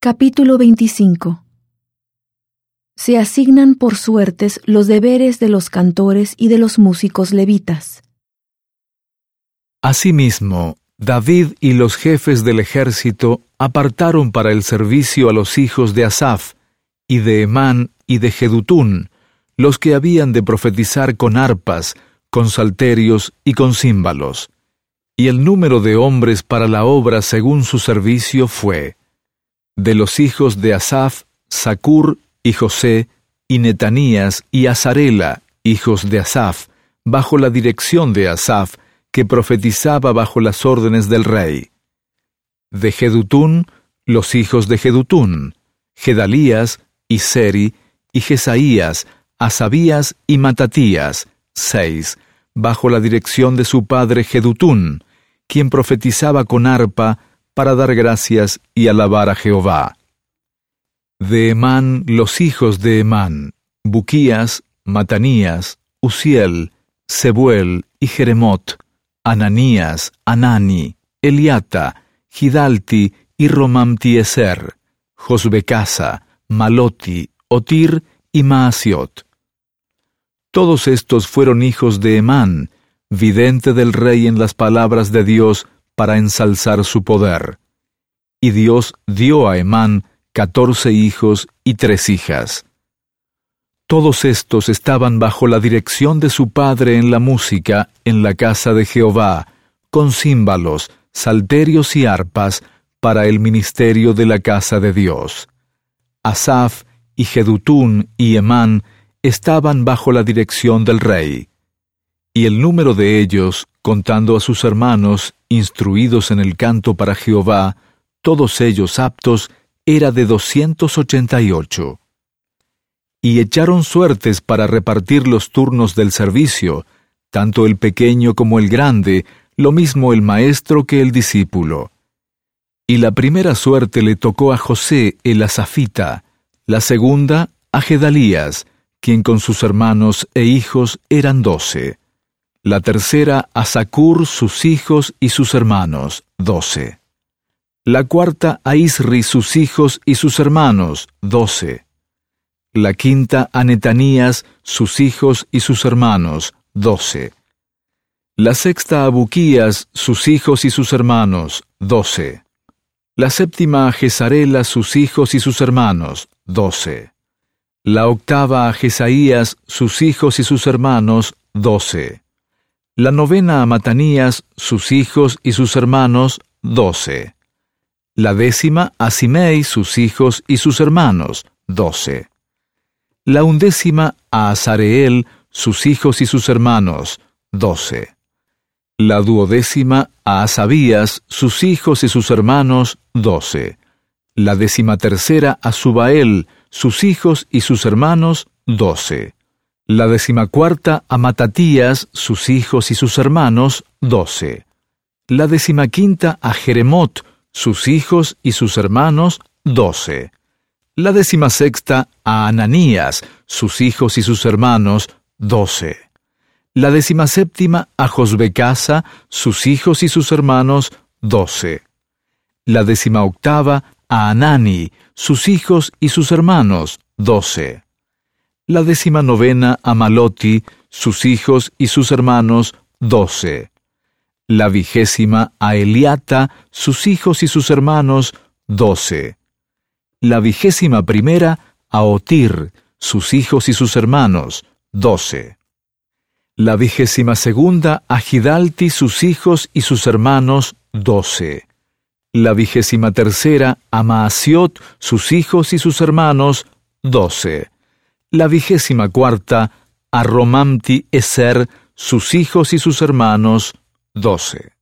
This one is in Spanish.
Capítulo 25 Se asignan por suertes los deberes de los cantores y de los músicos levitas. Asimismo, David y los jefes del ejército apartaron para el servicio a los hijos de Asaf, y de Emán y de Jedutún, los que habían de profetizar con arpas, con salterios y con címbalos. Y el número de hombres para la obra según su servicio fue de los hijos de Asaf, Sacur y José, y Netanías y Azarela, hijos de Asaf, bajo la dirección de Asaf, que profetizaba bajo las órdenes del rey. De Jedutún, los hijos de Jedutún, Gedalías, y Seri, y Jesaías, Asabías y Matatías, seis, bajo la dirección de su padre Jedutún, quien profetizaba con arpa, para dar gracias y alabar a Jehová. De Emán los hijos de Emán, Buquías, Matanías, Uziel, Sebuel y Jeremot, Ananías, Anani, Eliata, Gidalti y Romamtieser, Josbecasa, Maloti, Otir y Maasiot. Todos estos fueron hijos de Emán, vidente del rey en las palabras de Dios para ensalzar su poder. Y Dios dio a Emán catorce hijos y tres hijas. Todos estos estaban bajo la dirección de su padre en la música en la casa de Jehová, con címbalos, salterios y arpas para el ministerio de la casa de Dios. Asaf y Jedutún y Emán estaban bajo la dirección del rey. Y el número de ellos, contando a sus hermanos, instruidos en el canto para Jehová, todos ellos aptos, era de doscientos ochenta y ocho. Y echaron suertes para repartir los turnos del servicio, tanto el pequeño como el grande, lo mismo el maestro que el discípulo. Y la primera suerte le tocó a José el Asafita, la segunda a Gedalías, quien con sus hermanos e hijos eran doce la tercera a Sacur, sus hijos y sus hermanos, doce. La cuarta a Isri, sus hijos y sus hermanos, doce. La quinta a Netanías, sus hijos y sus hermanos, doce. La sexta a Buquías, sus hijos y sus hermanos, doce. La séptima a Jezarela, sus hijos y sus hermanos, doce. La octava a Jesaías, sus hijos y sus hermanos, doce la novena a Matanías, sus hijos y sus hermanos, doce. La décima a Simei, sus hijos y sus hermanos, doce. La undécima a Azareel, sus hijos y sus hermanos, doce. La duodécima a Asabías, sus hijos y sus hermanos, doce. La décima tercera a Subael, sus hijos y sus hermanos, doce la decimacuarta a Matatías, sus hijos y sus hermanos, doce. La decimaquinta a Jeremot, sus hijos y sus hermanos, doce. La decimasexta a Ananías, sus hijos y sus hermanos, doce. La decimaséptima a Josbecasa, sus hijos y sus hermanos, doce. La decimaoctava a Anani, sus hijos y sus hermanos, doce la décima novena a Maloti, sus hijos y sus hermanos, doce. La vigésima a Eliata, sus hijos y sus hermanos, doce. La vigésima primera a Otir, sus hijos y sus hermanos, doce. La vigésima segunda a Gidalti, sus hijos y sus hermanos, doce. La vigésima tercera a Maasiot, sus hijos y sus hermanos, doce la vigésima cuarta a Romamti Eser, sus hijos y sus hermanos, doce.